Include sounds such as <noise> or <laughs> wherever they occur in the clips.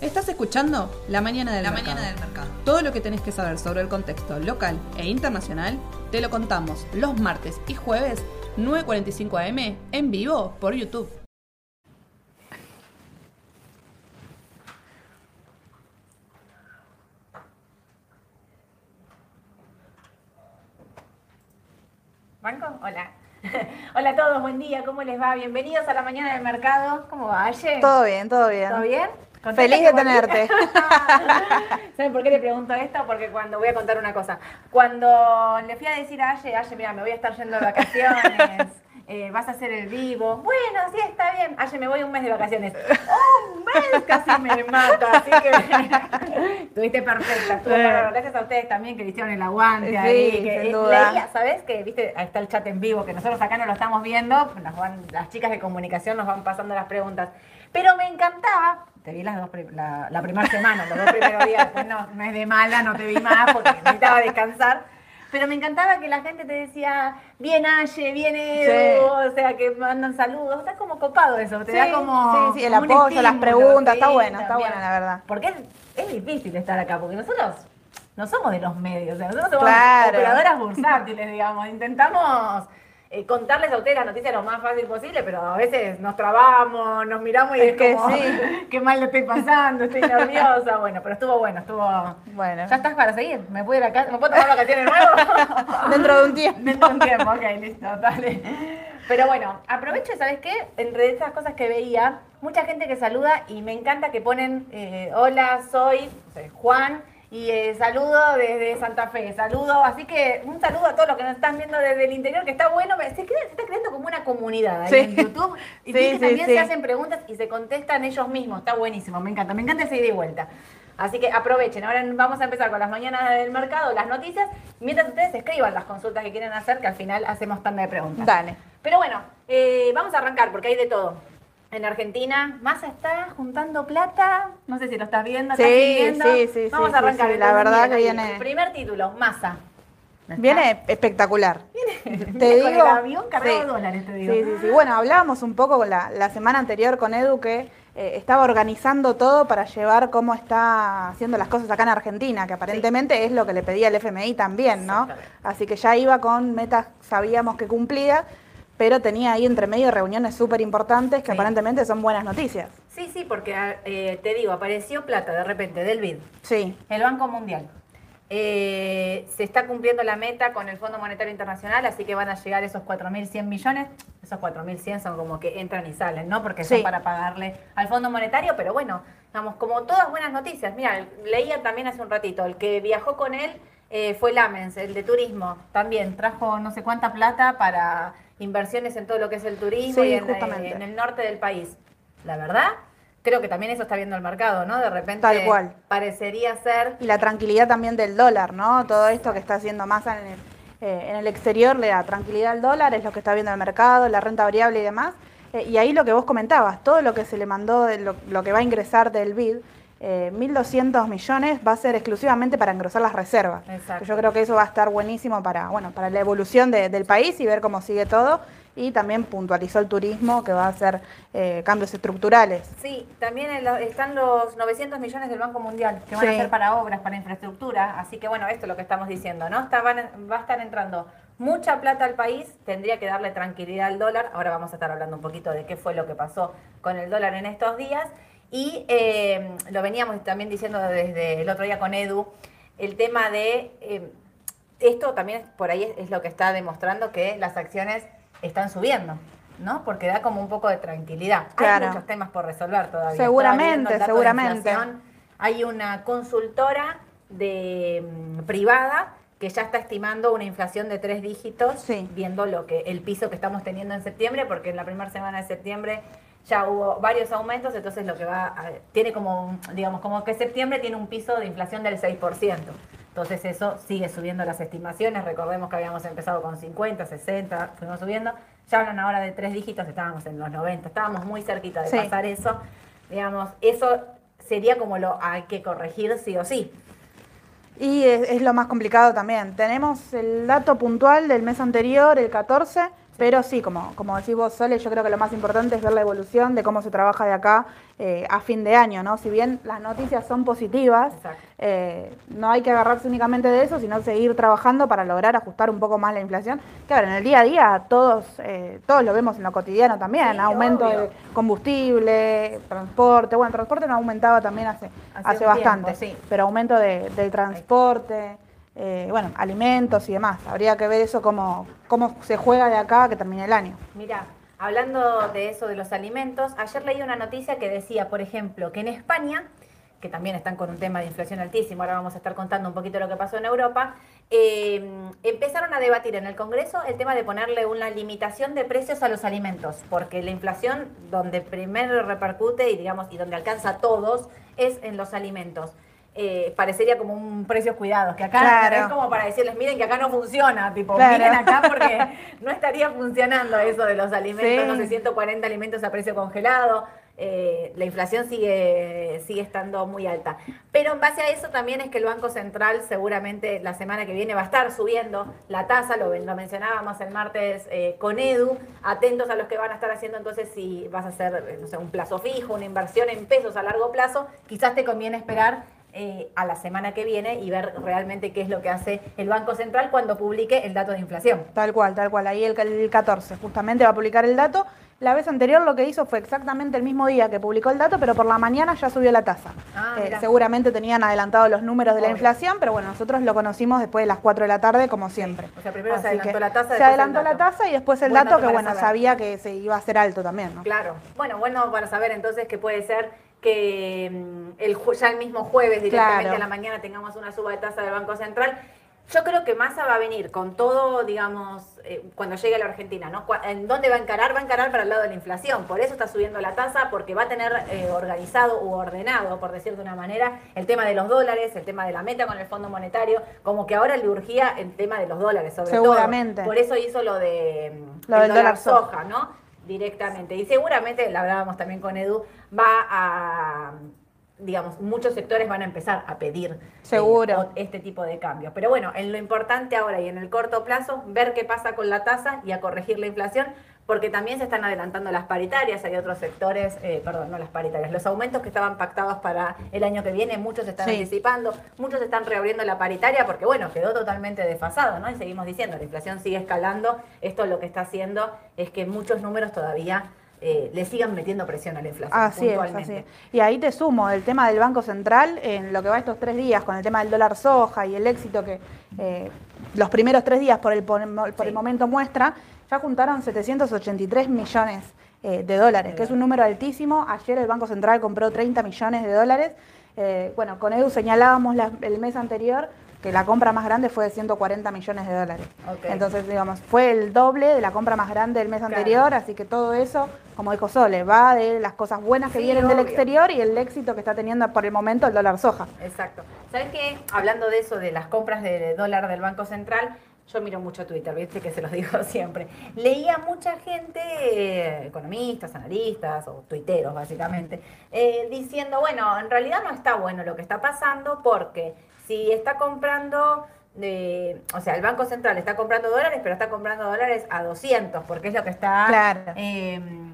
Estás escuchando La Mañana del, La mercado. Mañana del Mercado. Todo lo que tenés que saber sobre el contexto local e internacional te lo contamos los martes y jueves 9.45 am en vivo por YouTube. ¿Banco? Hola. Hola a todos, buen día, ¿cómo les va? Bienvenidos a la mañana del mercado. ¿Cómo va, Aye? Todo bien, todo bien. ¿Todo bien? ¿Contenta Feliz de tenerte. <laughs> ¿Saben por qué le pregunto esto? Porque cuando voy a contar una cosa. Cuando le fui a decir a Aye, Aye, mira, me voy a estar yendo de vacaciones, eh, vas a hacer el vivo. Bueno, sí, está bien. Aye, me voy un mes de vacaciones. ¡Oh, un mes! Casi me mata. Así que <laughs> estuviste perfecta. estuvo Sí. Gracias a ustedes también que le hicieron el aguante Sí, ahí. Que, eh, duda. leía, ¿sabes? Que, viste, ahí está el chat en vivo, que nosotros acá no lo estamos viendo. Nos van, las chicas de comunicación nos van pasando las preguntas. Pero me encantaba, te vi las dos, la, la primera semana, los dos primeros días, después <laughs> no, no es de mala, no te vi más porque necesitaba descansar. Pero me encantaba que la gente te decía, bien Aye, bien Edu, Sí. o sea, que mandan saludos. Está como copado eso, te Sí, da como. sí, sí, el apoyo, las preguntas, está bueno, está bueno, la verdad. Porque es, es difícil estar acá, porque nosotros no somos de los medios, o sea, nosotros somos Claro. operadoras bursátiles, digamos. Intentamos eh, contarles a ustedes las noticias lo más fácil posible, pero a veces nos trabamos, nos miramos y es, Es que como, sí. <laughs> qué mal le estoy pasando, estoy nerviosa. Bueno, pero estuvo bueno, estuvo... Bueno. ¿Ya estás para seguir? ¿Me puedo ir a casa? ¿Me puedo tomar vacaciones de nuevo? <laughs> Dentro de un tiempo. <laughs> Dentro de un tiempo, ok, listo, dale. Pero bueno, aprovecho, ¿sabes qué? Entre esas cosas que veía, mucha gente que saluda y me encanta que ponen, eh, hola, soy Juan y eh, saludo desde Santa Fe, saludo, así que un saludo a todos los que nos están viendo desde el interior, que está bueno, se, crea- se está creando como una comunidad ahí Sí. en YouTube y Sí, sí, también se hacen preguntas y se contestan ellos mismos, está buenísimo, me encanta, me encanta ese ida y vuelta. Así que aprovechen, ahora vamos a empezar con las mañanas del mercado, las noticias, mientras ustedes escriban las consultas que quieren hacer, que al final hacemos tanda de preguntas. Dale. Pero bueno, eh, vamos a arrancar porque hay de todo. En Argentina, Massa está juntando plata. No sé si lo estás viendo, estás Sí, sí, sí, Vamos sí, a arrancar. sí, la verdad que viene- el primer título, Massa. Viene espectacular. <laughs> Te Viene con digo. el avión cargado de dólares, te digo. Sí, sí, sí. Bueno, hablábamos un poco la, la semana anterior con Edu que eh, estaba organizando todo para llevar cómo está haciendo las cosas acá en Argentina, que aparentemente es lo que le pedía el FMI también, ¿no? Así que ya iba con metas, sabíamos que cumplía, pero tenía ahí entre medio reuniones súper importantes que Sí. aparentemente son buenas noticias. Sí, sí, porque eh, te digo, apareció plata de repente del BID. Sí. El Banco Mundial. Eh, se está cumpliendo la meta con el Fondo Monetario Internacional, así que van a llegar esos 4.100 millones. Esos 4.100 son como que entran y salen, ¿no? Porque son Sí. para pagarle al Fondo Monetario, pero bueno, vamos, como todas buenas noticias. Mira, leía también hace un ratito, el que viajó con él eh, fue Lamens, el de turismo. También trajo no sé cuánta plata para inversiones en todo lo que es el turismo Sí, y en, justamente. eh, en el norte del país. La verdad, creo que también eso está viendo el mercado, ¿no? De repente Tal cual. parecería ser Y la tranquilidad también del dólar, ¿no? Todo esto que está haciendo masa en el, eh, en el exterior le da tranquilidad al dólar, es lo que está viendo el mercado, la renta variable y demás. Eh, y ahí lo que vos comentabas, todo lo que se le mandó, de lo, lo que va a ingresar del BID, eh, 1.200 millones va a ser exclusivamente para engrosar las reservas. Exacto. Yo creo que eso va a estar buenísimo para, bueno, para la evolución de- del país y ver cómo sigue todo. Y también puntualizó el turismo, que va a hacer eh, cambios estructurales. Sí, también están los 900 millones del Banco Mundial que van a ser para obras, para infraestructura. Así que bueno, esto es lo que estamos diciendo, ¿no? Está- van- va a estar entrando mucha plata al país, tendría que darle tranquilidad al dólar. Ahora vamos a estar hablando un poquito de qué fue lo que pasó con el dólar en estos días. Y eh, lo veníamos también diciendo desde el otro día con Edu, el tema de... eh, esto también por ahí es, es lo que está demostrando que las acciones están subiendo, ¿no? Porque da como un poco de tranquilidad. Claro. Hay muchos temas por resolver todavía. Seguramente, seguramente. Hay una consultora de mm, privada que ya está estimando una inflación de tres dígitos, Sí. viendo lo que el piso que estamos teniendo en septiembre, porque en la primera semana de septiembre ya hubo varios aumentos, entonces lo que va a- tiene como, digamos, como que septiembre tiene un piso de inflación del 6%. Entonces eso sigue subiendo las estimaciones. Recordemos que habíamos empezado con 50, 60, fuimos subiendo. Ya hablan ahora de tres dígitos, estábamos en los 90, estábamos muy cerquita de Sí. pasar eso. Digamos, eso sería como lo hay que corregir sí o sí. Y es, es lo más complicado también. Tenemos el dato puntual del mes anterior, el 14, Pero sí, como, como decís vos, Sole, yo creo que lo más importante es ver la evolución de cómo se trabaja de acá eh, a fin de año, ¿no? Si bien las noticias son positivas, eh, no hay que agarrarse únicamente de eso, sino seguir trabajando para lograr ajustar un poco más la inflación. Claro, en el día a día todos, eh, todos lo vemos en lo cotidiano también, aumento de combustible, transporte, bueno, el transporte no aumentaba también hace, hace, bastante, sí. pero aumento de, del transporte. Eh, bueno, alimentos y demás. Habría que ver eso cómo, cómo se juega de acá a que termine el año. Mira, hablando de eso de los alimentos, ayer leí una noticia que decía, por ejemplo, que en España, que también están con un tema de inflación altísimo, ahora vamos a estar contando un poquito lo que pasó en Europa, eh, empezaron a debatir en el Congreso el tema de ponerle una limitación de precios a los alimentos, porque la inflación donde primero repercute y digamos y donde alcanza a todos es en los alimentos. Eh, parecería como un precios cuidados, que acá es como para decirles, miren que acá no funciona, tipo, miren acá porque no estaría funcionando eso de los alimentos, no sé, 140 alimentos a precio congelado, eh, la inflación sigue, sigue estando muy alta. Pero en base a eso también es que el Banco Central seguramente la semana que viene va a estar subiendo la tasa, lo, lo mencionábamos el martes eh, con Edu, atentos a los que van a estar haciendo entonces si vas a hacer, no sé, un plazo fijo, una inversión en pesos a largo plazo, quizás te conviene esperar eh, a la semana que viene y ver realmente qué es lo que hace el Banco Central cuando publique el dato de inflación. Tal cual, tal cual. Ahí el, el 14 justamente va a publicar el dato. La vez anterior lo que hizo fue exactamente el mismo día que publicó el dato, pero por la mañana ya subió la tasa. Ah, eh, seguramente tenían adelantado los números de la inflación, pero bueno, nosotros lo conocimos después de las 4 de la tarde, como siempre. O sea, primero se adelantó la tasa. Se adelantó la tasa y después el dato, que bueno, sabía que se iba a hacer alto también, ¿no? Claro. Bueno, bueno para saber entonces que puede ser que mm, el, ya el mismo jueves directamente a la mañana tengamos una suba de tasa del Banco Central. Yo creo que Massa va a venir con todo, digamos, eh, cuando llegue a la Argentina, ¿no? ¿En dónde va a encarar? Va a encarar para el lado de la inflación. Por eso está subiendo la tasa, porque va a tener eh, organizado u ordenado, por decir de una manera, el tema de los dólares, el tema de la meta con el Fondo Monetario, como que ahora le urgía el tema de los dólares, sobre Seguramente. Por eso hizo lo de mm, lo del dólar, soja, ¿no? Directamente. Y seguramente, la hablábamos también con Edu, va a digamos, muchos sectores van a empezar a pedir Seguro. Eh, este tipo de cambios. Pero bueno, en lo importante ahora y en el corto plazo, ver qué pasa con la tasa y a corregir la inflación, porque también se están adelantando las paritarias, hay otros sectores, eh, perdón, no las paritarias, los aumentos que estaban pactados para el año que viene, muchos se están anticipando, muchos están reabriendo la paritaria porque, bueno, quedó totalmente desfasado, ¿no? Y seguimos diciendo, la inflación sigue escalando, esto lo que está haciendo es que muchos números todavía eh, le sigan metiendo presión a la inflación. Así es, así Y ahí te sumo el tema del Banco Central, en lo que va estos tres días, con el tema del dólar soja y el éxito que eh, los primeros tres días por el, por, el momento muestra, ya juntaron 783 millones eh, de dólares, que es un número altísimo. Ayer el Banco Central compró 30 millones de dólares. bueno, con Edu señalábamos el mes anterior que la compra más grande fue de 140 millones de dólares. Entonces, digamos, fue el doble de la compra más grande del mes anterior, así que todo eso, como dijo Sole, va de las cosas buenas que vienen del exterior y el éxito que está teniendo por el momento el dólar soja. Exacto. ¿Sabes qué? Hablando de eso, de las compras de dólar del Banco Central, yo miro mucho Twitter, viste que se los digo <laughs> siempre. Leía mucha gente, eh, economistas, analistas o tuiteros básicamente, eh, diciendo, bueno, en realidad no está bueno lo que está pasando porque si está comprando, o sea, el Banco Central está comprando dólares, pero está comprando dólares a 200, porque es lo que está em,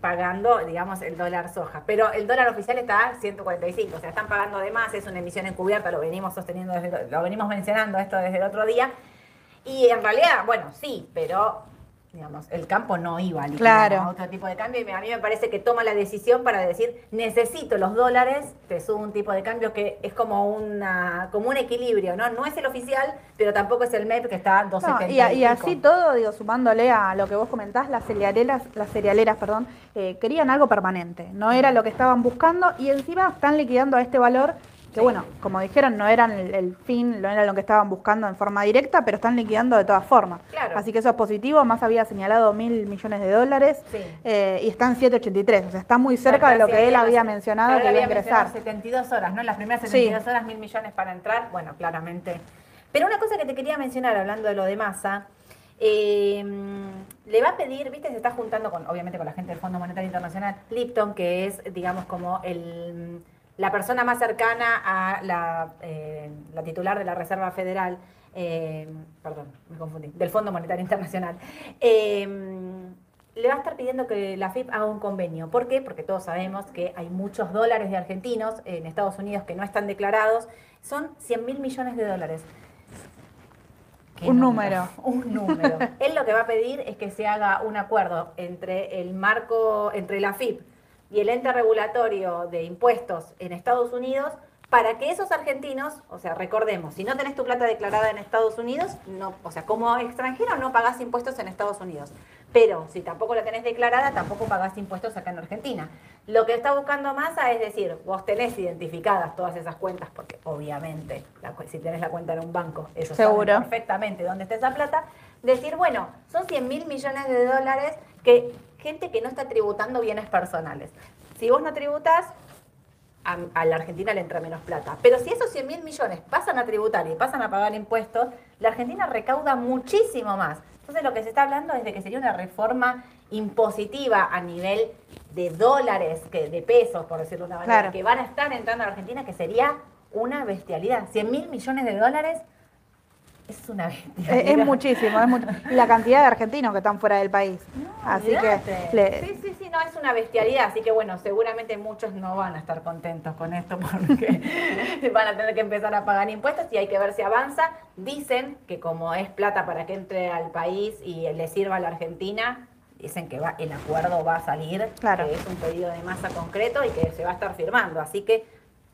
pagando, digamos, el dólar soja. Pero el dólar oficial está a 145, o sea, están pagando de más, es una emisión encubierta, lo venimos sosteniendo, lo venimos mencionando esto desde el otro día. Y en realidad, bueno, sí, pero digamos, el campo no iba a liquidar a otro tipo de cambio y a mí me parece que toma la decisión para decir necesito los dólares, te subo un tipo de cambio que es como una como un equilibrio, ¿no? No es el oficial, pero tampoco es el MEP que está a 270. y, así todo, digo, sumándole a lo que vos comentás, las cerealeras, las cerealeras, perdón, eh, querían algo permanente, no era lo que estaban buscando y encima están liquidando a este valor que bueno, como dijeron, no eran el, fin, no era lo que estaban buscando en forma directa, pero están liquidando de todas formas. Así que eso es positivo, más había señalado mil millones de dólares eh, y están 783, o sea, está muy cerca de lo que él había mencionado que iba a ingresar. 72 horas, ¿no? Las primeras 72 horas, mil millones para entrar, bueno, claramente. Pero una cosa que te quería mencionar, hablando de lo de masa, em, le va a pedir, viste, se está juntando con, obviamente con la gente del Fondo Monetario Internacional, Lipton, que es, digamos, como el la persona más cercana a la, eh, la titular de la Reserva Federal, eh, perdón, me confundí, del Fondo Monetario Internacional, eh, le va a estar pidiendo que la FIP haga un convenio. ¿Por qué? Porque todos sabemos que hay muchos dólares de argentinos en Estados Unidos que no están declarados. Son 100 mil millones de dólares. ¿Qué Un número. Un número. <laughs> Él lo que va a pedir es que se haga un acuerdo entre el marco, entre la FIP y el ente regulatorio de impuestos en Estados Unidos para que esos argentinos, o sea, recordemos, si no tenés tu plata declarada en Estados Unidos, no, o sea, como extranjero no pagás impuestos en Estados Unidos. Pero si tampoco la tenés declarada, tampoco pagás impuestos acá en Argentina. Lo que está buscando Massa es decir, vos tenés identificadas todas esas cuentas, porque obviamente, la si tenés la cuenta en un banco, ellos Seguro. perfectamente dónde está esa plata, decir, bueno, son 100 mil millones de dólares que gente que no está tributando bienes personales. Si vos no tributás, a, a la Argentina le entra menos plata. Pero si esos 100 mil millones pasan a tributar y pasan a pagar impuestos, la Argentina recauda muchísimo más. Entonces lo que se está hablando es de que sería una reforma impositiva a nivel de dólares, que, de pesos, por decirlo de una manera, Claro. que van a estar entrando a la Argentina, que sería una bestialidad. 100 mil millones de dólares es una bestialidad. Es, es muchísimo, es mucho. Y la cantidad de argentinos que están fuera del país. No, Así olvídate. que le- Sí, sí, sí, no, es una bestialidad. Así que bueno, seguramente muchos no van a estar contentos con esto <laughs> porque van a tener que empezar a pagar impuestos y hay que ver si avanza. Dicen que como es plata para que entre al país y le sirva a la Argentina, dicen que va, el acuerdo va a salir, Claro. que es un pedido de masa concreto y que se va a estar firmando. Así que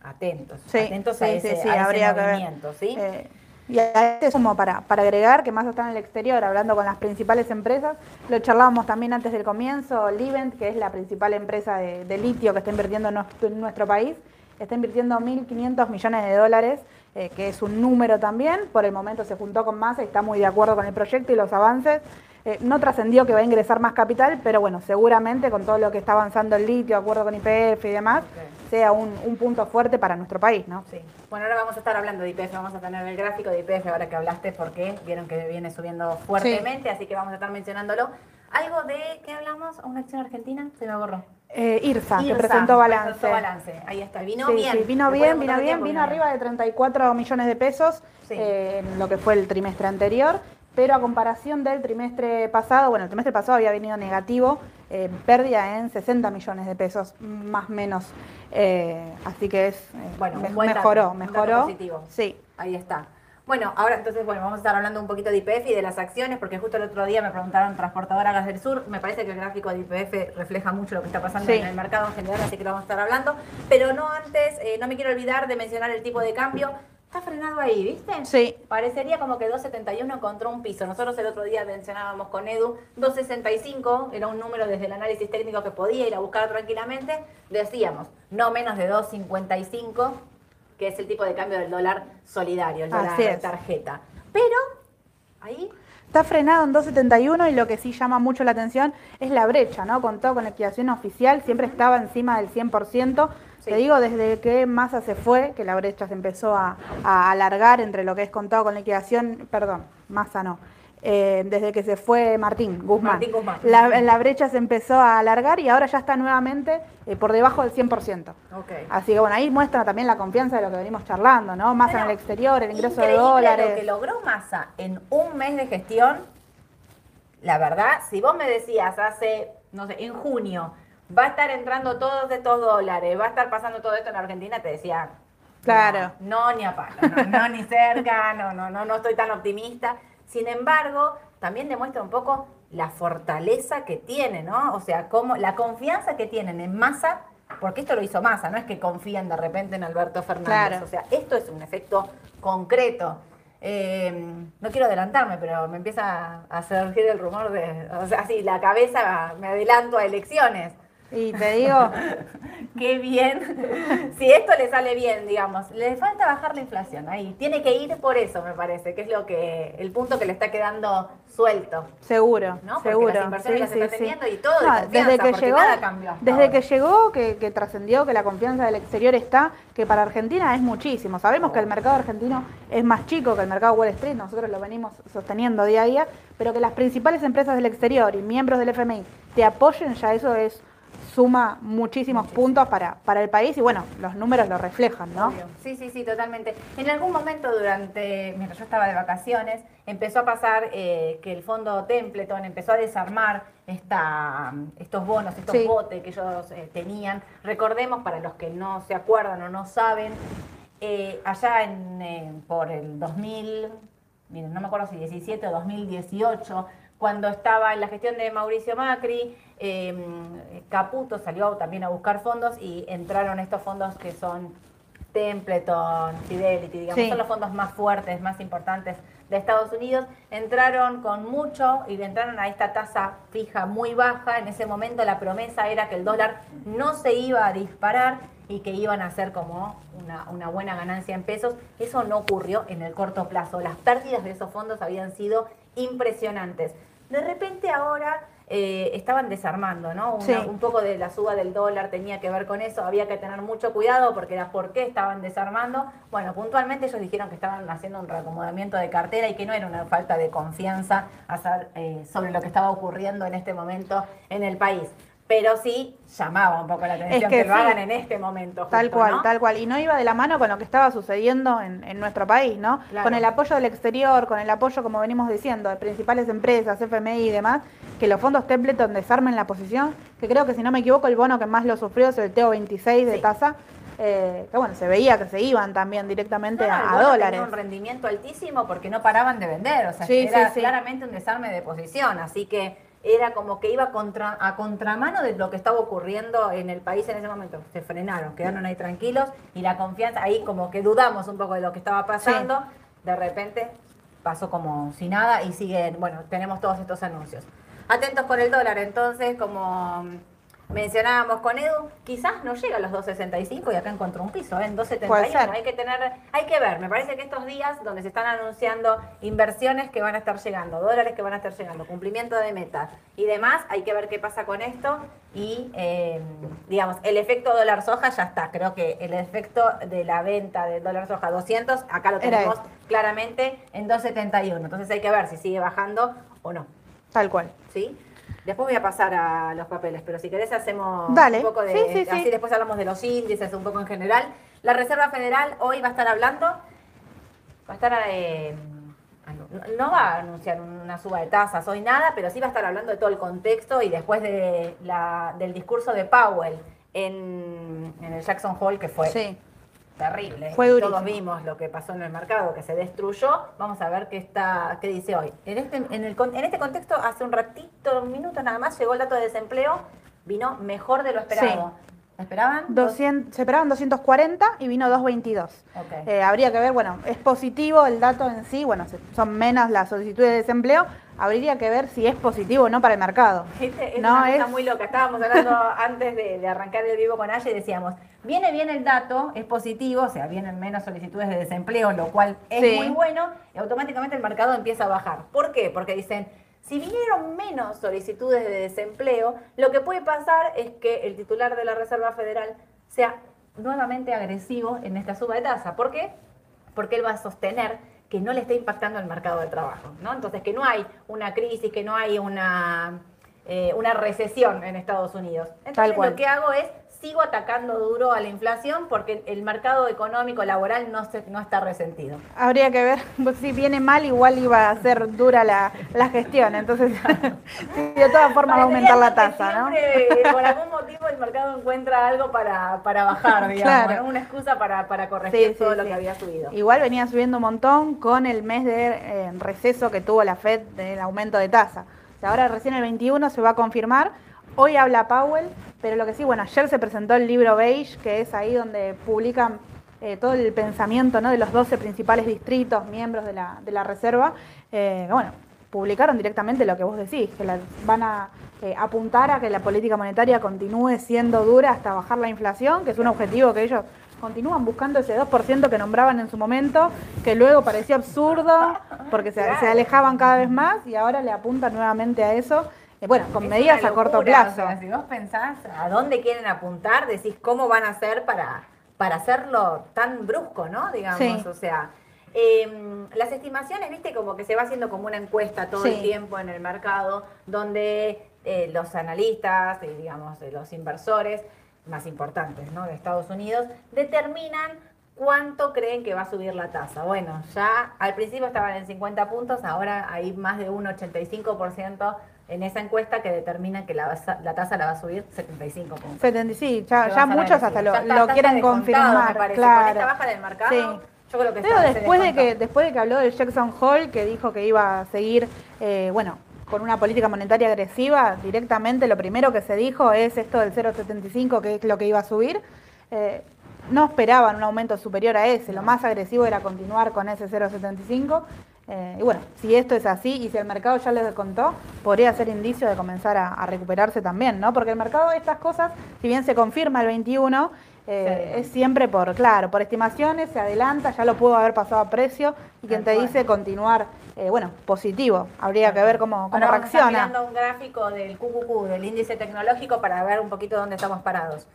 atentos, Sí, atentos a sí, ese, sí, a ese habría que movimiento, ¿sí? Eh, y a este sumo para, para agregar que más está en el exterior, hablando con las principales empresas, lo charlábamos también antes del comienzo, Livent, que es la principal empresa de, litio que está invirtiendo en nuestro, en nuestro país, está invirtiendo 1.500 millones de dólares, eh, que es un número también, por el momento se juntó con Massa y está muy de acuerdo con el proyecto y los avances. Eh, no trascendió que va a ingresar más capital, pero bueno, seguramente con todo lo que está avanzando el litio, acuerdo con IPF y demás, sea un, un punto fuerte para nuestro país, ¿no? Sí. Bueno, ahora vamos a estar hablando de IPF, vamos a tener el gráfico de IPF ahora que hablaste porque vieron que viene subiendo fuertemente, así que vamos a estar mencionándolo. Algo de, ¿qué hablamos? ¿Una acción argentina? Se me borró. Eh, IRSA, que IRSA, presentó balance. presentó balance. Ahí está, vino Sí, bien. sí, vino bien, vino bien, vino arriba de 34 millones de pesos Sí. eh, en lo que fue el trimestre anterior, pero a comparación del trimestre pasado, bueno, el trimestre pasado había venido negativo, eh, pérdida en 60 millones de pesos, más o menos, eh, así que es, eh, Bueno, un me- buen dato, mejoró, dato mejoró. positivo. Sí, Ahí está. Bueno, ahora entonces, bueno, vamos a estar hablando un poquito de IPF y de las acciones, porque justo el otro día me preguntaron Transportadora Gas del Sur. Me parece que el gráfico de IPF refleja mucho lo que está pasando Sí. en el mercado en general, así que lo vamos a estar hablando. Pero no antes, eh, no me quiero olvidar de mencionar el tipo de cambio. Está frenado ahí, ¿viste? Sí. Parecería como que 2.71 encontró un piso. Nosotros el otro día mencionábamos con Edu, 2.65 era un número desde el análisis técnico que podía ir a buscar tranquilamente. Decíamos, no menos de 2.55, que es el tipo de cambio del dólar solidario, el dólar de tarjeta. Pero, ahí, Está frenado en 2.71 y lo que sí llama mucho la atención es la brecha, ¿no? Con todo con liquidación oficial, siempre estaba encima del 100%. Sí. Te digo, desde que Massa se fue, que la brecha se empezó a, a alargar entre lo que es contado con liquidación, perdón, Massa no. Eh, desde que se fue Martín Guzmán, Martín Guzmán. La, la brecha se empezó a alargar y ahora ya está nuevamente eh, por debajo del 100%. ok. Así que bueno, ahí muestra también la confianza de lo que venimos charlando, ¿no? Massa en el exterior, el ingreso de dólares. Lo que logró Massa en un mes de gestión, la verdad, si vos me decías hace, no sé, en junio, va a estar entrando todos estos dólares, va a estar pasando todo esto en Argentina, te decía. Claro. No, no, ni a palo, no, no, ni cerca, no, no, no, no estoy tan optimista. Sin embargo, también demuestra un poco la fortaleza que tiene, ¿no? O sea, como la confianza que tienen en Massa, porque esto lo hizo Massa, no es que confían de repente en Alberto Fernández. Claro. O sea, esto es un efecto concreto. Eh, no quiero adelantarme, pero me empieza a surgir el rumor de, o sea, sí, la cabeza me adelanto a elecciones. Y te digo, <laughs> Qué bien. Si esto le sale bien, digamos, le falta bajar la inflación ahí. Tiene que ir por eso, me parece, que es lo que el punto que le está quedando suelto. Seguro, ¿no? Porque seguro. las inversiones las está teniendo y todo de No, desde que llegó, nada cambió desde ahora. que llegó, que, que trascendió que la confianza del exterior está, que para Argentina es muchísimo. Sabemos que el mercado argentino es más chico que el mercado Wall Street, nosotros lo venimos sosteniendo día a día, pero que las principales empresas del exterior y miembros del FMI te apoyen, ya eso es suma muchísimos puntos para, para el país y bueno, los números lo reflejan, ¿no? Sí, sí, sí, totalmente. En algún momento durante, mientras yo estaba de vacaciones, empezó a pasar eh, que el fondo Templeton empezó a desarmar esta, estos bonos, estos botes que ellos eh, tenían. Recordemos, para los que no se acuerdan o no saben, eh, allá en, por el 2000, miren, no me acuerdo si 17 o 2018, cuando estaba en la gestión de Mauricio Macri, em, Caputo salió también a buscar fondos y entraron estos fondos que son Templeton, Fidelity, digamos, son los fondos más fuertes, más importantes de Estados Unidos, entraron con mucho y entraron a esta tasa fija muy baja. En ese momento la promesa era que el dólar no se iba a disparar y que iban a hacer como una, una, buena ganancia en pesos. Eso no ocurrió en el corto plazo. Las pérdidas de esos fondos habían sido impresionantes. De repente ahora eh, estaban desarmando, ¿no? Un poco de la suba del dólar tenía que ver con eso, había que tener mucho cuidado porque era por qué estaban desarmando. Bueno, puntualmente ellos dijeron que estaban haciendo un reacomodamiento de cartera y que no era una falta de confianza eh, sobre lo que estaba ocurriendo en este momento en el país pero sí llamaba un poco la atención que, lo hagan en este momento. tal cual, tal cual. Y no iba de la mano con lo que estaba sucediendo en, nuestro país, ¿no? Con el apoyo del exterior, con el apoyo, como venimos diciendo, de principales empresas, FMI y demás, que los fondos Templeton desarmen la posición, que creo que si no me equivoco el bono que más lo sufrió es el TO26 de tasa. Eh, que bueno, se veía que se iban también directamente a, dólares. Tenía un rendimiento altísimo porque no paraban de vender, o sea, era claramente un desarme de posición, así que era como que iba contra, a contramano de lo que estaba ocurriendo en el país en ese momento. Se frenaron, quedaron ahí tranquilos y la confianza, ahí como que dudamos un poco de lo que estaba pasando, de repente pasó como si nada y siguen, bueno, tenemos todos estos anuncios. Atentos con el dólar, entonces, como mencionábamos con Edu, quizás no llega a los 2.65 y acá encontró un piso, ¿eh? en 2.71. Hay que tener, hay que ver, me parece que estos días donde se están anunciando inversiones que van a estar llegando, dólares que van a estar llegando, cumplimiento de metas y demás, hay que ver qué pasa con esto y, em, digamos, el efecto dólar soja ya está. Creo que el efecto de la venta del dólar soja 200, acá lo tenemos claramente en 2.71. Entonces hay que ver si sigue bajando o no. Tal cual. ¿Sí? Después voy a pasar a los papeles, pero si querés hacemos un poco de... así después hablamos de los índices un poco en general. La Reserva Federal hoy va a estar hablando, va a estar... Eh, no va a anunciar una suba de tasas hoy nada, pero sí va a estar hablando de todo el contexto y después de la, del discurso de Powell en, en el Jackson Hole, que fue sí terrible. Todos vimos lo que pasó en el mercado, que se destruyó. Vamos a ver qué está, qué dice hoy. En este, en, el, en este contexto, hace un ratito, un minuto nada más, llegó el dato de desempleo, vino mejor de lo esperado. ¿Esperaban? 200, se esperaban 240 y vino 222. Eh, habría que ver, bueno, es positivo el dato en sí, bueno, son menos las solicitudes de desempleo, habría que ver si es positivo o no para el mercado. Es, no, una cosa muy loca. Estábamos hablando <laughs> antes de, arrancar el vivo con Aye y decíamos, viene bien el dato, es positivo, o sea, vienen menos solicitudes de desempleo, lo cual es muy bueno, y automáticamente el mercado empieza a bajar. ¿Por qué? Porque dicen, si vinieron menos solicitudes de desempleo, lo que puede pasar es que el titular de la Reserva Federal sea nuevamente agresivo en esta suba de tasa. ¿Por qué? Porque él va a sostener que no le está impactando el mercado de trabajo, ¿no? Entonces, que no hay una crisis, que no hay una, eh, una recesión en Estados Unidos. Entonces, lo que hago es sigo atacando duro a la inflación porque el mercado económico laboral no, se, no está resentido. Habría que ver, <laughs> pues, si viene mal igual iba a ser dura la, gestión, entonces <laughs> de todas formas va a aumentar la tasa, ¿no? Por algún motivo el mercado encuentra algo para, bajar, digamos, una excusa para, corregir todo lo que había subido. Igual venía subiendo un montón con el mes de eh, receso que tuvo la FED del aumento de tasa. ahora recién el 21 se va a confirmar, hoy habla Powell pero lo que sí, bueno, ayer se presentó el libro Beige, que es ahí donde publican eh, todo el pensamiento ¿no? de los 12 principales distritos, miembros de la, de la reserva. Eh, bueno, publicaron directamente lo que vos decís, que van a eh, apuntar a que la política monetaria continúe siendo dura hasta bajar la inflación, que es un objetivo que ellos continúan buscando ese 2% que nombraban en su momento, que luego parecía absurdo porque se, se alejaban cada vez más y ahora le apuntan nuevamente a eso. Eh, bueno, con medidas a corto plazo. si vos pensás a dónde quieren apuntar, decís cómo van a hacer para, para hacerlo tan brusco, ¿no? Digamos, o sea, em, las estimaciones, viste, como que se va haciendo como una encuesta todo el tiempo en el mercado, donde eh, los analistas, y digamos, los inversores más importantes ¿no? de Estados Unidos, determinan cuánto creen que va a subir la tasa. Bueno, ya al principio estaban en 50 puntos, ahora hay más de un 85% en esa encuesta que determina que la, la tasa la va a subir 75 puntos. 75, ya, ya muchos hasta lo, lo quieren confirmar. Claro. Con esta baja del mercado, sí. yo creo que Pero después de que, después de que habló del Jackson Hole, que dijo que iba a seguir, eh, bueno, con una política monetaria agresiva, directamente lo primero que se dijo es esto del 0,75, que es lo que iba a subir. Eh, no esperaban un aumento superior a ese, lo más agresivo era continuar con ese 0,75 eh, y bueno, si esto es así y si el mercado ya les contó, podría ser indicio de comenzar a, recuperarse también, ¿no? Porque el mercado de estas cosas, si bien se confirma el 21, eh, es siempre por, claro, por estimaciones, se adelanta, ya lo pudo haber pasado a precio y quien te dice continuar, eh, bueno, positivo. Habría que ver cómo, cómo reacciona. Estamos mirando un gráfico del QQQ, del índice tecnológico, para ver un poquito dónde estamos parados.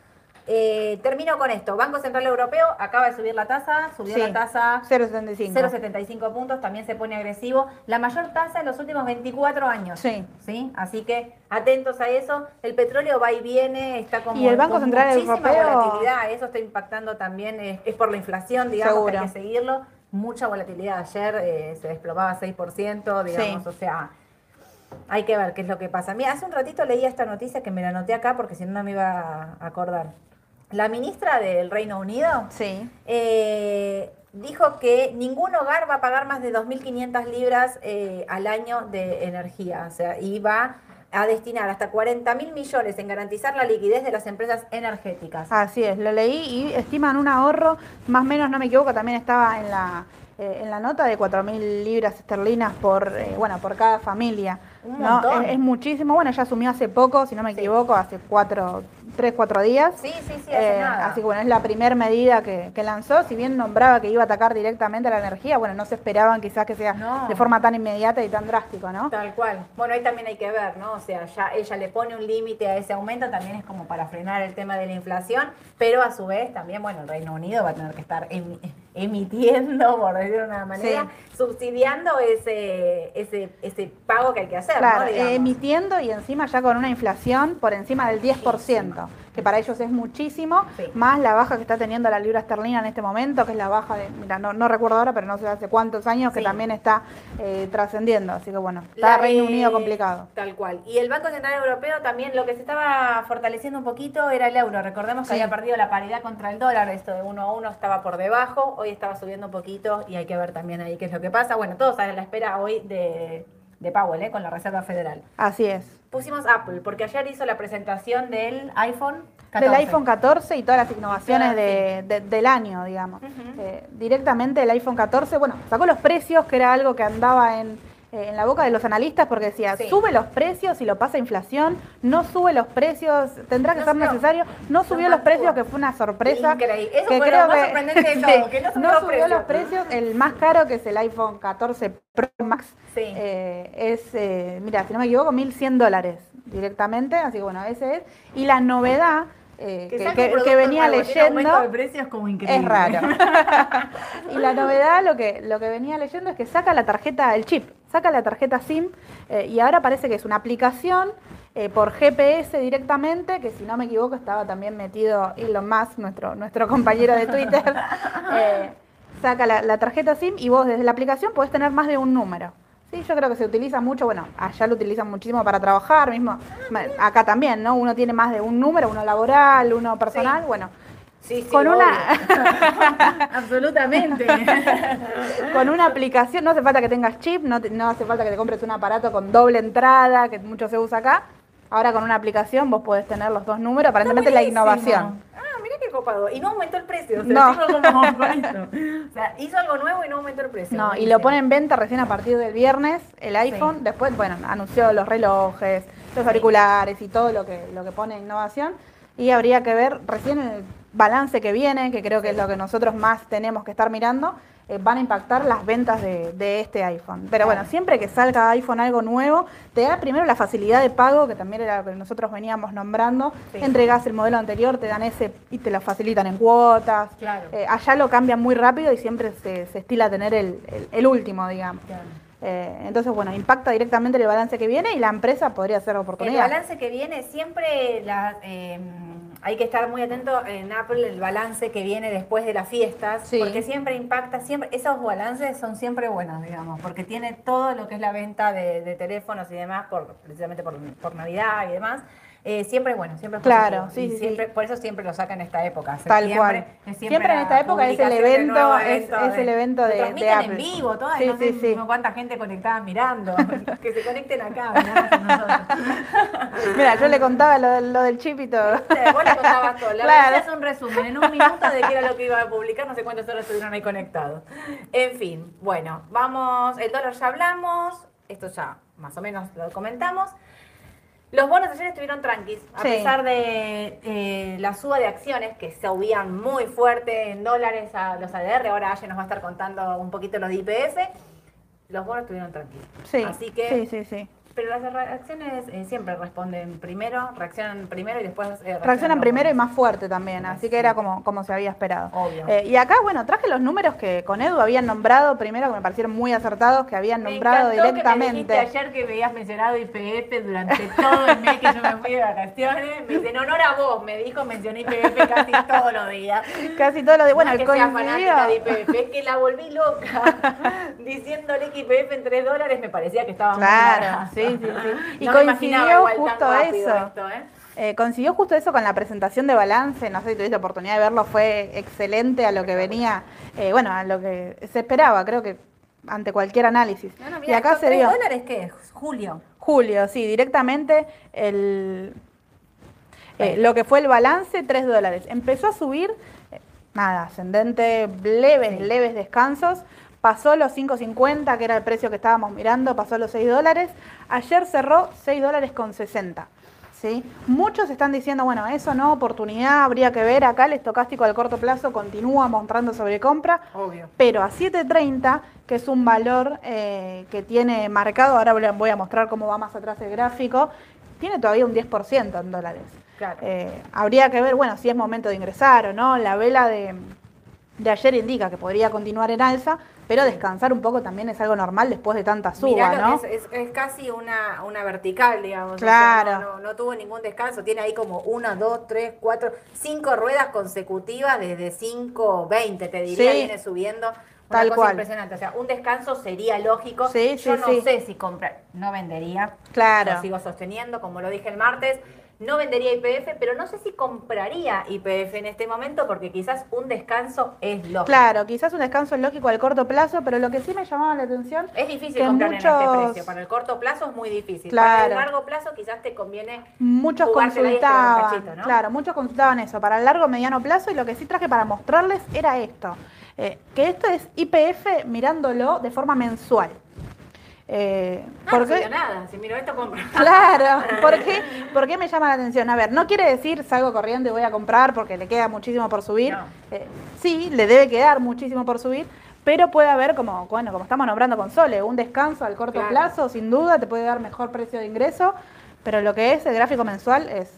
Eh, termino con esto. Banco Central Europeo acaba de subir la tasa, subió la tasa 0,75. 0,75 puntos, también se pone agresivo. La mayor tasa en los últimos 24 años. Sí. ¿sí? Así que atentos a eso. El petróleo va y viene, está como. Y el Banco Central muchísima Europeo. volatilidad. Eso está impactando también, es, por la inflación, digamos, que hay que seguirlo. Mucha volatilidad. Ayer eh, se desplomaba 6%, digamos, o sea hay que ver qué es lo que pasa. Mira, hace un ratito leía esta noticia que me la anoté acá porque si no, no me iba a acordar. La ministra del Reino Unido sí. Eh, dijo que ningún hogar va a pagar más de 2.500 libras eh, al año de energía, o sea, y va a destinar hasta 40 mil millones en garantizar la liquidez de las empresas energéticas. Así es, lo leí y estiman un ahorro, más o menos, no me equivoco, también estaba en la, eh, en la nota de 4 mil libras esterlinas por, bueno, por cada familia. ¿no? Es, muchísimo, bueno, ya asumió hace poco, si no me equivoco, hace cuatro, tres, cuatro días. Sí, sí, sí, hace eh, Así que bueno, es la primera medida que, lanzó. Si bien nombraba que iba a atacar directamente a la energía, bueno, no se esperaban quizás que sea de forma tan inmediata y tan drástico, ¿no? Tal cual. Bueno, ahí también hay que ver, ¿no? O sea, ya ella le pone un límite a ese aumento, también es como para frenar el tema de la inflación, pero a su vez también, bueno, el Reino Unido va a tener que estar emitiendo, por decirlo de una manera, subsidiando ese, ese, ese pago que hay que hacer. Claro, emitiendo y encima ya con una inflación por encima del 10% que para ellos es muchísimo, más la baja que está teniendo la libra esterlina en este momento, que es la baja de, mira, no, recuerdo ahora, pero no sé hace cuántos años, que también está eh, trascendiendo. Así que bueno, está Reino Unido complicado. Tal cual. Y el Banco Central Europeo también lo que se estaba fortaleciendo un poquito era el euro. Recordemos que había perdido la paridad contra el dólar, esto de uno a uno estaba por debajo, hoy estaba subiendo un poquito y hay que ver también ahí qué es lo que pasa. Bueno, todos a la espera hoy de de Powell, ¿eh? con la Reserva Federal. Así es. Pusimos Apple, porque ayer hizo la presentación del iPhone 14. Del iPhone 14 y todas las innovaciones del año, digamos. Eh, directamente el iPhone 14, bueno, sacó los precios, que era algo que andaba en eh, en la boca de los analistas porque decía, sube los precios y lo pasa inflación, no sube los precios, tendrá que ser necesario, no subió los precios, que fue una sorpresa. Increíble. Eso que fue creo lo más sorprendente de <laughs> todo, que no subió, los, precios. El más caro, que es el iPhone 14 Pro Max, eh, es, eh, mira, si no me equivoco, 1.100 dólares directamente, así que bueno, ese es. Y la novedad eh, que, venía leyendo. es como increíble. Es raro. <laughs> y la novedad, lo que, lo que venía leyendo es que saca la tarjeta, el chip, saca la tarjeta SIM eh, y ahora parece que es una aplicación eh, por GPS directamente, que si no me equivoco estaba también metido Elon Musk, nuestro, nuestro compañero de Twitter. <laughs> saca la, la tarjeta SIM y vos desde la aplicación podés tener más de un número. Sí, yo creo que se utiliza mucho, bueno, allá lo utilizan muchísimo para trabajar, mismo acá también, ¿no? Uno tiene más de un número, uno laboral, uno personal, bueno. Sí, sí, con una <laughs> absolutamente. Con una aplicación no hace falta que tengas chip no, no hace falta que te compres un aparato con doble entrada que mucho se usa acá. Ahora con una aplicación vos podés tener los dos números aparentemente la innovación qué copado. Y no aumentó el precio. O sea, o sea, hizo algo nuevo y no aumentó el precio. No, y lo pone en venta recién a partir del viernes, el iPhone. Después, bueno, anunció los relojes, los auriculares y todo lo que, lo que pone innovación. Y habría que ver recién el balance que viene, que creo que es lo que nosotros más tenemos que estar mirando eh, van a impactar las ventas de, este iPhone. Pero bueno, siempre que salga iPhone algo nuevo, te da primero la facilidad de pago, que también era lo que nosotros veníamos nombrando. Entregas el modelo anterior, te dan ese y te lo facilitan en cuotas. Eh, allá lo cambian muy rápido y siempre se, estila tener el, último, digamos. Eh, entonces, bueno, impacta directamente el balance que viene y la empresa podría ser El oportunidad. balance que viene siempre la, eh, hay que estar muy atento en Apple el balance que viene después de las fiestas, Sí. porque siempre impacta, siempre esos balances son siempre buenos, digamos, porque tiene todo lo que es la venta de, de teléfonos y demás, por, precisamente por, por Navidad y demás. Eh, siempre es bueno, siempre es Claro, positivo. sí, Y sí, siempre, sí. Por eso siempre lo saca en esta época. Tal cual. es Siempre en esta época es el de evento, nuevo es- evento es el evento de- de Apple. en vivo, todo, Sí, no sé sí, sí. cuánta gente conectada mirando, <laughs> que se conecten acá. <laughs> Mira, yo le contaba lo, del- lo del chip y todo. Vos le contabas todo. La <laughs> Claro. es un resumen en un minuto de qué era lo que iba a publicar, no sé cuántas horas estuvieron ahí conectados. En fin, bueno, vamos, el dólar ya hablamos, esto ya más o menos lo comentamos. Los bonos ayer estuvieron tranquis, a Sí. pesar de eh, la suba de acciones que se subían muy fuerte en dólares a los ADR, ahora Aye nos va a estar contando un poquito lo de IPF, los bonos estuvieron tranquilos. Sí, Así que sí, sí, sí. Pero las reacciones eh, siempre responden primero, reaccionan primero y después eh, Reaccionan los primero y más fuerte también, así que era como, como se había esperado. Obvio. Eh, y acá, bueno, traje los números que con Edu habían nombrado primero, que me parecieron muy acertados, que habían Me nombrado directamente. Que me ayer que veías mencionado IPF durante todo el mes que yo me fui de vacaciones. Me dice, en honor a vos, me dijo, mencioné IPF <laughs> casi todos los días. Casi todo lo de. Bueno, no que sea coincidió. fanática de IPF, es que la volví loca. <laughs> Diciéndole que IPF en 3 dólares me parecía que estaba muy Claro, sí, sí, sí. Y No coincidió justo eso. esto, ¿eh? Eh, coincidió justo eso con la presentación de balance, no sé si tuviste oportunidad de verlo, fue excelente a lo que venía, eh, bueno, a lo que se esperaba, creo que ante cualquier análisis. No, no, y acá ¿estos se tres vio dólares qué es? Julio. julio, sí, directamente el eh, lo que fue el balance, 3 dólares. Empezó a subir, nada, ascendente, leves, Sí. leves descansos. Pasó los 5.50, que era el precio que estábamos mirando, pasó los 6 dólares. Ayer cerró 6 dólares con 60. ¿sí? Muchos están diciendo, bueno, eso no, oportunidad, habría que ver. Acá el estocástico al corto plazo continúa mostrando sobrecompra. Obvio. Pero a 7.30, que es un valor eh, que tiene marcado, ahora voy a- mostrar cómo va más atrás el gráfico, tiene todavía un 10% en dólares. Claro. Eh, habría que ver, bueno, si es momento de ingresar o no. La vela de, de ayer indica que podría continuar en alza, pero descansar un poco también es algo normal después de tanta suba, Mirá ¿no? es, es, es casi una, una vertical, digamos. o sea, Claro. no, no- no tuvo ningún descanso. Tiene ahí como una, dos, tres, cuatro, cinco ruedas consecutivas desde 5, 20, te diría, Sí. viene subiendo. Una Tal cosa cual. impresionante. O sea, un descanso sería lógico. Sí, Yo sí, no sí. sé si comprar. No vendería. Claro. Lo sigo sosteniendo, como lo dije el martes. No vendería IPF, pero no sé si compraría IPF en este momento porque quizás un descanso es lógico. Claro, quizás un descanso es lógico al corto plazo, pero lo que sí me llamaba la atención Es difícil comprar en este precio. Para el corto plazo es muy difícil. Para el Claro. largo plazo quizás te conviene Muchos consultaban, cachito, ¿no? claro, muchos consultaban eso para el largo mediano plazo y lo que sí traje para mostrarles era esto, eh, que esto es IPF mirándolo de forma mensual. Eh, Ah, ¿por no qué? subió nada. Si miro esto, compro. <laughs> Claro, <laughs> ¿por qué? ¿por qué me llama la atención? A ver, no quiere decir salgo corriendo y voy a comprar porque le queda muchísimo por subir. No. Eh, sí, le debe quedar muchísimo por subir, pero puede haber, como, bueno, como estamos nombrando con Sole, un descanso al corto Claro. plazo, sin duda, te puede dar mejor precio de ingreso, pero lo que es el gráfico mensual es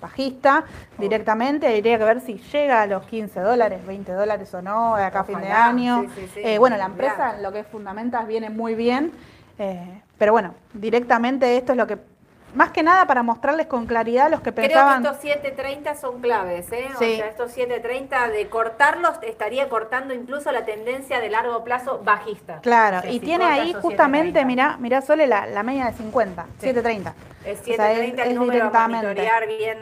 bajista directamente, habría que ver si llega a los 15 dólares, 20 dólares o no, de acá a fin de año. sí, sí, sí, Eh, bueno, la empresa en lo que es fundamentas viene muy bien, eh, pero bueno, directamente esto es lo que, más que nada para mostrarles con claridad los que Creo pensaban... que estos 7.30 son claves, ¿eh? Sí. O sea, estos 7.30 de cortarlos estaría cortando incluso la tendencia de largo plazo bajista. Claro, O sea, y tiene ahí justamente, 7.30. mirá, mirá Sole la, la media de 50, Sí. 7.30. Es O 7.30 sea, es- el es número a directamente. monitorear bien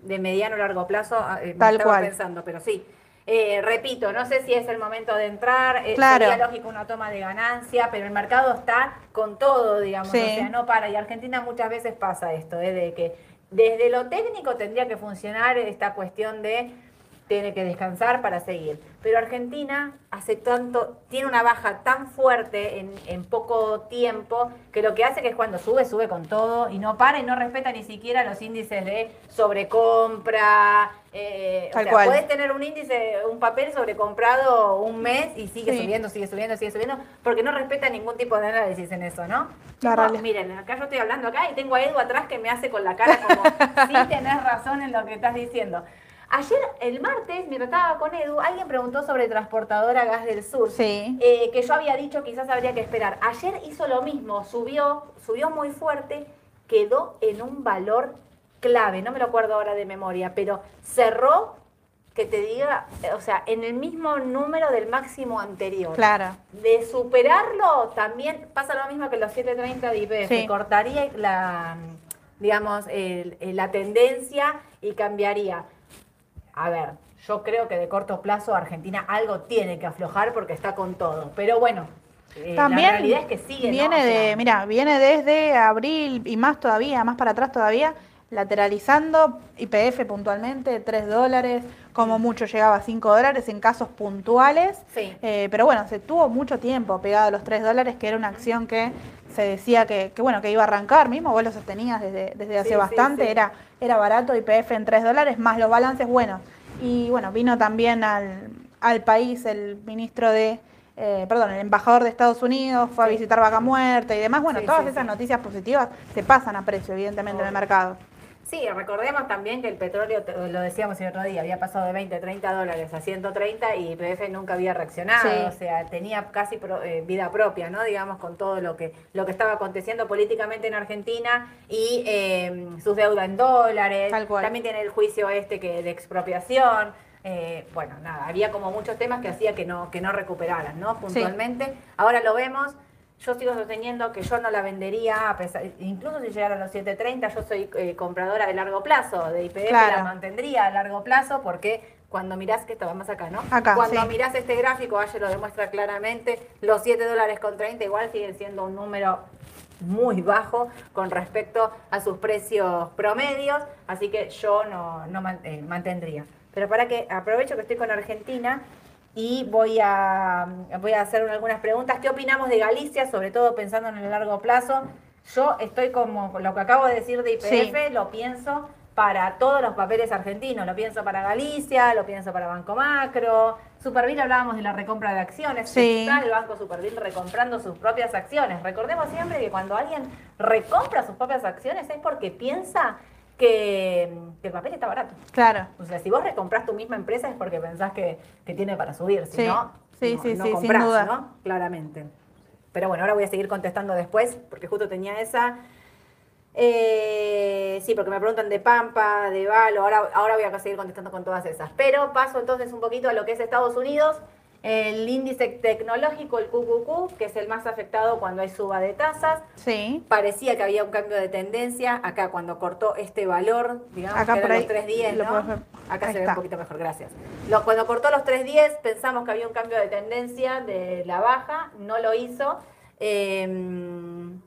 de mediano a largo plazo. ah, eh, me Tal estaba cual. pensando, pero sí. Eh, repito, no sé si es el momento de entrar, eh, Claro. sería lógico una toma de ganancia, pero el mercado está con todo, digamos, Sí. o sea, no para. Y Argentina muchas veces pasa esto, eh, de que desde lo técnico tendría que funcionar esta cuestión de tiene que descansar para seguir. Pero Argentina hace tanto, tiene una baja tan fuerte en, en poco tiempo que lo que hace que es cuando sube, sube con todo y no para y no respeta ni siquiera los índices de sobrecompra. Eh, o sea, cual. puedes tener un índice, un papel sobrecomprado un mes y sigue Sí. subiendo, sigue subiendo, sigue subiendo, porque no respeta ningún tipo de análisis en eso, ¿no? La No, realidad. miren, acá yo estoy hablando acá y tengo a Edu atrás que me hace con la cara como, <laughs> sí tenés razón en lo que estás diciendo. Ayer, el martes, mientras estaba con Edu, alguien preguntó sobre transportadora Gas del Sur. Sí. eh, que yo había dicho quizás habría que esperar. Ayer hizo lo mismo, subió, subió muy fuerte, quedó en un valor clave, no me lo acuerdo ahora de memoria, pero cerró, que te diga, o sea, en el mismo número del máximo anterior. Claro. De superarlo también pasa lo mismo que los 730 de IPF, Sí. cortaría la, digamos, el- el- la tendencia y cambiaría. A ver, yo creo que de corto plazo Argentina algo tiene que aflojar porque está con todo. Pero bueno, eh, También la realidad es que sigue. ¿no? viene O sea, de, mira, viene desde abril y más todavía, más para atrás todavía, lateralizando IPF puntualmente, 3 dólares, como mucho llegaba a 5 dólares en casos puntuales. Sí. Eh, pero bueno, se tuvo mucho tiempo pegado a los 3 dólares, que era una acción que se decía que, que, bueno, que iba a arrancar mismo, vos lo sostenías desde, desde hace Sí, bastante, sí. Era, era barato IPF en 3 dólares, más los balances buenos. Y bueno, vino también al, al país el ministro de, eh, perdón, el embajador de Estados Unidos, fue a visitar Vaca Muerta y demás. Bueno, Sí, todas sí, esas sí. noticias positivas se pasan a precio, evidentemente, en el mercado. Sí, recordemos también que el petróleo, lo decíamos el otro día, había pasado de 20, 30 dólares a 130 y IPF nunca había reaccionado, Sí. o sea, tenía casi pro- eh, vida propia, ¿no? Digamos, con todo lo que, lo que estaba aconteciendo políticamente en Argentina y eh, sus deudas en dólares. Tal cual. También tiene el juicio este que de expropiación. eh, bueno, nada, había como muchos temas que hacía que no, que no recuperaran, ¿no? Puntualmente. Ahora lo vemos. Yo sigo sosteniendo que yo no la vendería, a pesar, incluso si llegara a los 7.30, yo soy eh, compradora de largo plazo, de IPF Claro. la mantendría a largo plazo porque cuando mirás, que esto vamos acá, ¿no? Acá, cuando sí. mirás este gráfico, ayer lo demuestra claramente, los 7 dólares con 30 igual siguen siendo un número muy bajo con respecto a sus precios promedios, así que yo no, no eh, mantendría. Pero para que aprovecho que estoy con Argentina y voy a, voy a hacer algunas preguntas. ¿Qué opinamos de Galicia, sobre todo pensando en el largo plazo? Yo estoy como lo que acabo de decir de IPF, Sí. lo pienso para todos los papeles argentinos, lo pienso para Galicia, lo pienso para Banco Macro. Supervil hablábamos de la recompra de acciones, Sí. está el Banco Supervil recomprando sus propias acciones. Recordemos siempre que cuando alguien recompra sus propias acciones es porque piensa que, que el papel está barato. Claro. O sea, si vos recompras tu misma empresa es porque pensás que, que tiene para subir, si Sí. no, Sí, no, sí, no sí, sin comprás, duda. ¿no? Claramente. Pero bueno, ahora voy a seguir contestando después, porque justo tenía esa. Eh, sí, porque me preguntan de Pampa, de Valo, ahora, ahora voy a seguir contestando con todas esas. Pero paso entonces un poquito a lo que es Estados Unidos. El índice tecnológico, el QQQ, que es el más afectado cuando hay suba de tasas. Sí. Parecía que había un cambio de tendencia acá cuando cortó este valor, digamos Acá que por eran ahí los 310, lo ¿no? ver. Acá Ahí se ve un poquito mejor, gracias. Lo- cuando cortó los 310 pensamos que había un cambio de tendencia de la baja, no lo hizo. eh,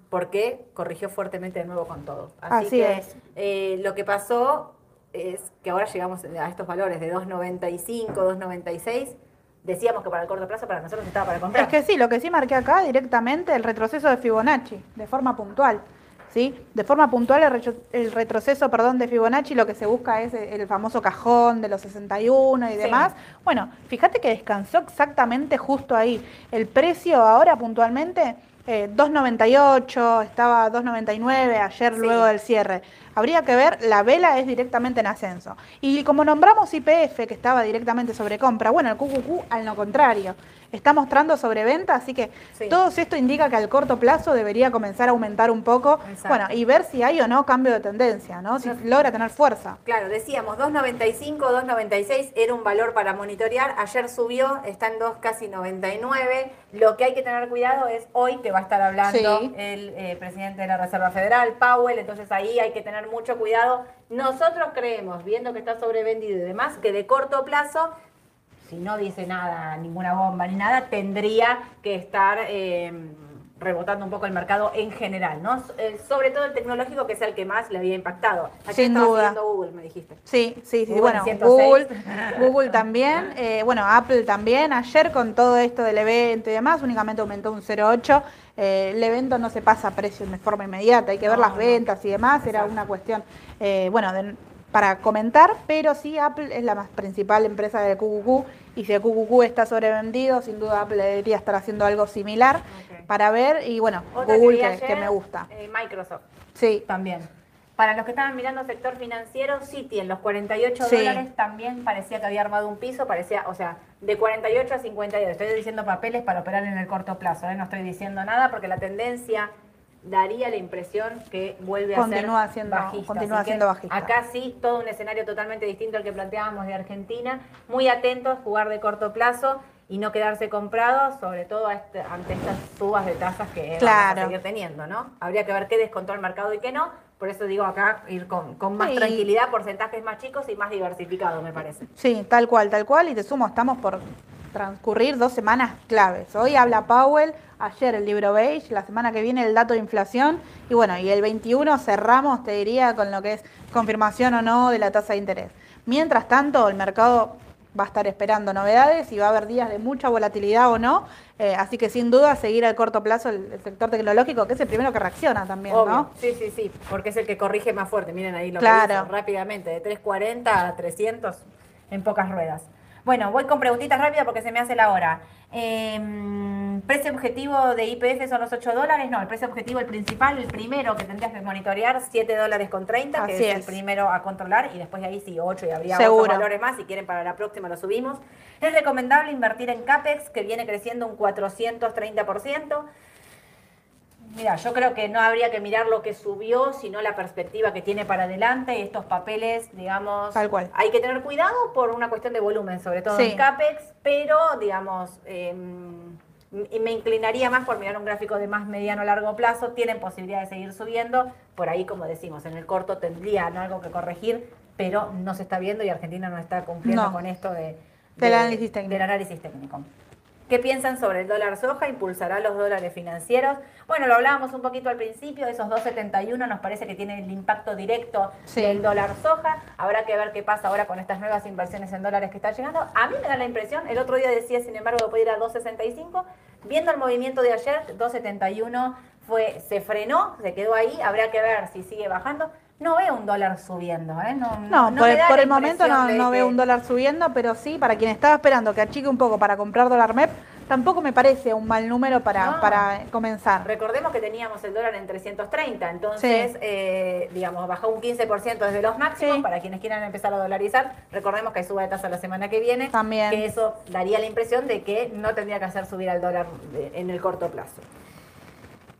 porque corrigió fuertemente de nuevo con todo. Así, Así que es. eh, lo que pasó es que ahora llegamos a estos valores de 2.95, 2.96. Decíamos que para el corto plazo para nosotros estaba para comprar. Es que sí, lo que sí marqué acá directamente el retroceso de Fibonacci, de forma puntual. ¿sí? De forma puntual el, retro- el retroceso perdón, de Fibonacci lo que se busca es el famoso cajón de los 61 y Sí. demás. Bueno, fíjate que descansó exactamente justo ahí. El precio ahora puntualmente, eh, 2.98, estaba 2.99 ayer Sí. luego del cierre. Habría que ver, la vela es directamente en ascenso. Y como nombramos IPF, que estaba directamente sobre compra, bueno, el QQQ al no contrario, está mostrando sobreventa, así que Sí. todo esto indica que al corto plazo debería comenzar a aumentar un poco, Exacto. bueno, y ver si hay o no cambio de tendencia, ¿no? Si logra tener fuerza. Claro, decíamos 2.95, 2.96 era un valor para monitorear. Ayer subió, está en 2 casi 99. Lo que hay que tener cuidado es hoy que va a estar hablando Sí. el eh, presidente de la Reserva Federal, Powell. Entonces ahí hay que tener mucho cuidado. Nosotros creemos, viendo que está sobrevendido y demás, que de corto plazo, si no dice nada, ninguna bomba ni nada, tendría que estar eh, rebotando un poco el mercado en general, ¿no? Eh, sobre todo el tecnológico, que es el que más le había impactado. Ayer Sin duda. Google, me dijiste. Sí, sí, sí. Google bueno, 106. Google, <laughs> Google también, eh, bueno, Apple también. Ayer con todo esto del evento y demás, únicamente aumentó un 0,8. Eh, el evento no se pasa a precio de forma inmediata, hay que ver las no. ventas y demás. Era una cuestión, eh, bueno, de- para comentar, pero sí, Apple es la más principal empresa de QQQ y si el QQQ está sobrevendido, sin duda Apple debería estar haciendo algo similar para ver. Y bueno, Otra Google que, ayer, que me gusta. eh, Microsoft Sí, también. Para los que estaban mirando sector financiero, Citi en los 48 Sí. dólares también parecía que había armado un piso, parecía, o sea, de 48 a 52. Estoy diciendo papeles para operar en el corto plazo, ¿eh? no estoy diciendo nada porque la tendencia daría la impresión que vuelve Continúa a ser siendo- bajista. continúa siendo bajista. Acá sí, todo un escenario totalmente distinto al que planteábamos de Argentina. Muy atentos, jugar de corto plazo y no quedarse comprados, sobre todo a este- ante estas subas de tasas que vamos Claro. a seguir teniendo, ¿no? Habría que ver qué descontó el mercado y qué no. Por eso digo acá ir con, con más Sí. tranquilidad, porcentajes más chicos y más diversificados, me parece. Sí, tal cual, tal cual. Y te sumo, estamos por transcurrir dos semanas claves. Hoy habla Powell, ayer el libro beige, la semana que viene el dato de inflación. Y bueno, y el 21 cerramos, te diría, con lo que es confirmación o no de la tasa de interés. Mientras tanto, el mercado va a estar esperando novedades y va a haber días de mucha volatilidad o no. Eh, así que sin duda seguir al corto plazo el, el sector tecnológico, que es el primero que reacciona también, Obvio. ¿no? Sí, sí, sí, porque es el que corrige más fuerte. Miren ahí lo Claro. que dice, rápidamente, de 340 a 300 en pocas ruedas. Bueno, voy con preguntitas rápidas porque se me hace la hora. Eh, ¿Precio objetivo de IPF son los 8 dólares? No, el precio objetivo, el principal, el primero que tendrías que monitorear, 7 dólares con 30, que es, el primero a controlar, y después de ahí sí, 8 y habría otros valores más. Si quieren para la próxima lo subimos. Es recomendable invertir en CAPEX, que viene creciendo un 430%. Mira, yo creo que no habría que mirar lo que subió, sino la perspectiva que tiene para adelante. Y estos papeles, digamos, Tal cual. hay que tener cuidado por una cuestión de volumen, sobre todo Sí. en CAPEX, pero, digamos, eh, me inclinaría más por mirar un gráfico de más mediano a largo plazo. Tienen posibilidad de seguir subiendo. Por ahí, como decimos, en el corto tendrían algo que corregir, pero no se está viendo y Argentina no está cumpliendo No. con esto de, Del análisis técnico. del análisis técnico. ¿Qué piensan sobre el dólar soja? ¿Impulsará los dólares financieros? Bueno, lo hablábamos un poquito al principio, esos 2.71 nos parece que tienen el impacto directo Sí. del dólar soja. Habrá que ver qué pasa ahora con estas nuevas inversiones en dólares que están llegando. A mí me da la impresión, el otro día decía, sin embargo, que puede ir a 2.65. Viendo el movimiento de ayer, 2.71 fue, se frenó, se quedó ahí. Habrá que ver si sigue bajando. No veo un dólar subiendo, ¿eh? No, No, no por, el, por momento no, veo un dólar subiendo, pero sí, para quien estaba esperando que achique un poco para comprar dólar MEP, tampoco me parece un mal número para, No. para comenzar. Recordemos que teníamos el dólar en 330, entonces, Sí. eh, digamos, bajó un 15% desde los máximos. Sí. Para quienes quieran empezar a dolarizar, recordemos que hay suba de tasa la semana que viene. También. Que eso daría la impresión de que no tendría que hacer subir al dólar de- en el corto plazo.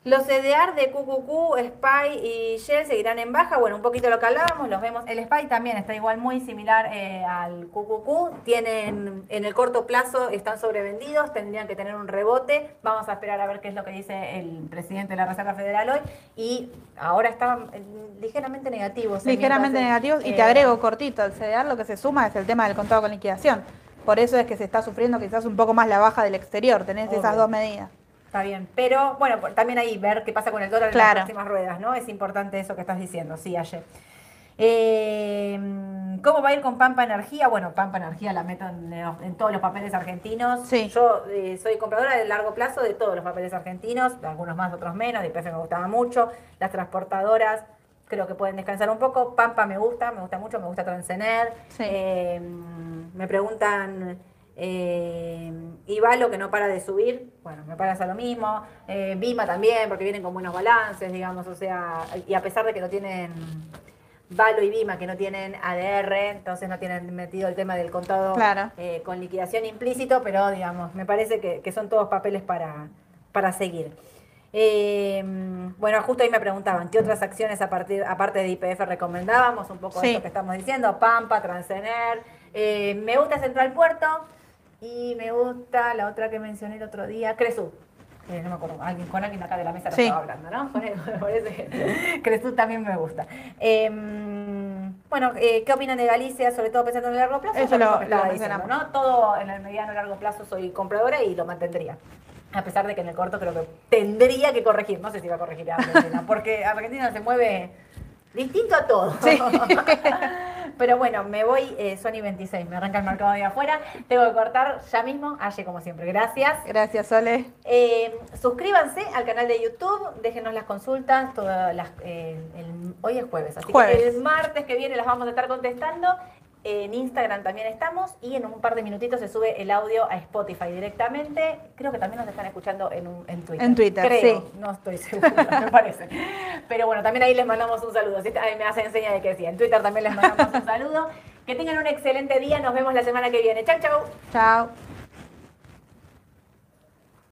Los CDR de QQQ, SPY y Shell seguirán en baja. Bueno, un poquito lo que hablábamos, los vemos. El SPY también está igual muy similar eh, al QQQ. Tienen, en el corto plazo están sobrevendidos, tendrían que tener un rebote. Vamos a esperar a ver qué es lo que dice el presidente de la Reserva Federal hoy. Y ahora estaban eh, ligeramente negativos. eh, Ligeramente negativos. Y eh, te agrego cortito, el CDR lo que se suma es el tema del contado con liquidación. Por eso es que se está sufriendo quizás un poco más la baja del exterior. Tenés Obvio. esas dos medidas. Está bien, pero bueno, también ahí ver qué pasa con el dólar en Claro. las próximas ruedas, ¿no? Es importante eso que estás diciendo, sí, ayer. Eh, ¿Cómo va a ir con Pampa Energía? Bueno, Pampa Energía la meto en, en todos los papeles argentinos. Sí. Yo eh, soy compradora de largo plazo de todos los papeles argentinos, algunos más, otros menos. DPF me gustaba mucho. Las transportadoras creo que pueden descansar un poco. Pampa me gusta, me gusta mucho, me gusta Transener. Sí. Eh, me preguntan, eh, Ivalo que no para de subir, bueno, me parece lo mismo. Eh, Vima también, porque vienen con buenos balances, digamos, o sea, y a pesar de que no tienen Valo y Vima, que no tienen ADR, entonces no tienen metido el tema del contado Claro. eh, con liquidación implícito, pero digamos, me parece que, que son todos papeles para, para seguir. Eh, bueno, justo ahí me preguntaban, ¿qué otras acciones a partir, aparte de IPF recomendábamos? Un poco Sí. esto que estamos diciendo, Pampa, Transener, eh, me gusta Central Puerto y me gusta la otra que mencioné el otro día, Cresú. Eh, no me acuerdo, alguien, con alguien acá de la mesa lo Sí. estaba hablando, ¿no? Él, <laughs> me parece que Cresú también me gusta. Eh, bueno, eh, ¿qué opinan de Galicia, sobre todo pensando en el largo plazo? Eso lo- lo diciendo. ¿no? Todo en el mediano y largo plazo soy compradora y lo mantendría. A pesar de que en el corto creo que tendría que corregir. No sé si va a corregir a Argentina, porque Argentina se mueve distinto a todo. <laughs> Pero bueno, me voy eh, Sony 26, me arranca el mercado de afuera. Tengo que cortar ya mismo. Aye, como siempre, gracias. Gracias, Sole. Eh, suscríbanse al canal de YouTube, déjenos las consultas. Todas las, eh, el- hoy es jueves, así Jueves. que el martes que viene las vamos a estar contestando. En Instagram también estamos y en un par de minutitos se sube el audio a Spotify directamente. Creo que también nos están escuchando en, un- en Twitter. En Twitter, Creo, sí. No estoy segura, <laughs> me parece. Pero bueno, también ahí les mandamos un saludo. Sí, ahí me hacen seña de que sí. En Twitter también les mandamos un saludo. Que tengan un excelente día. Nos vemos la semana que viene. Chau, chau. Chao.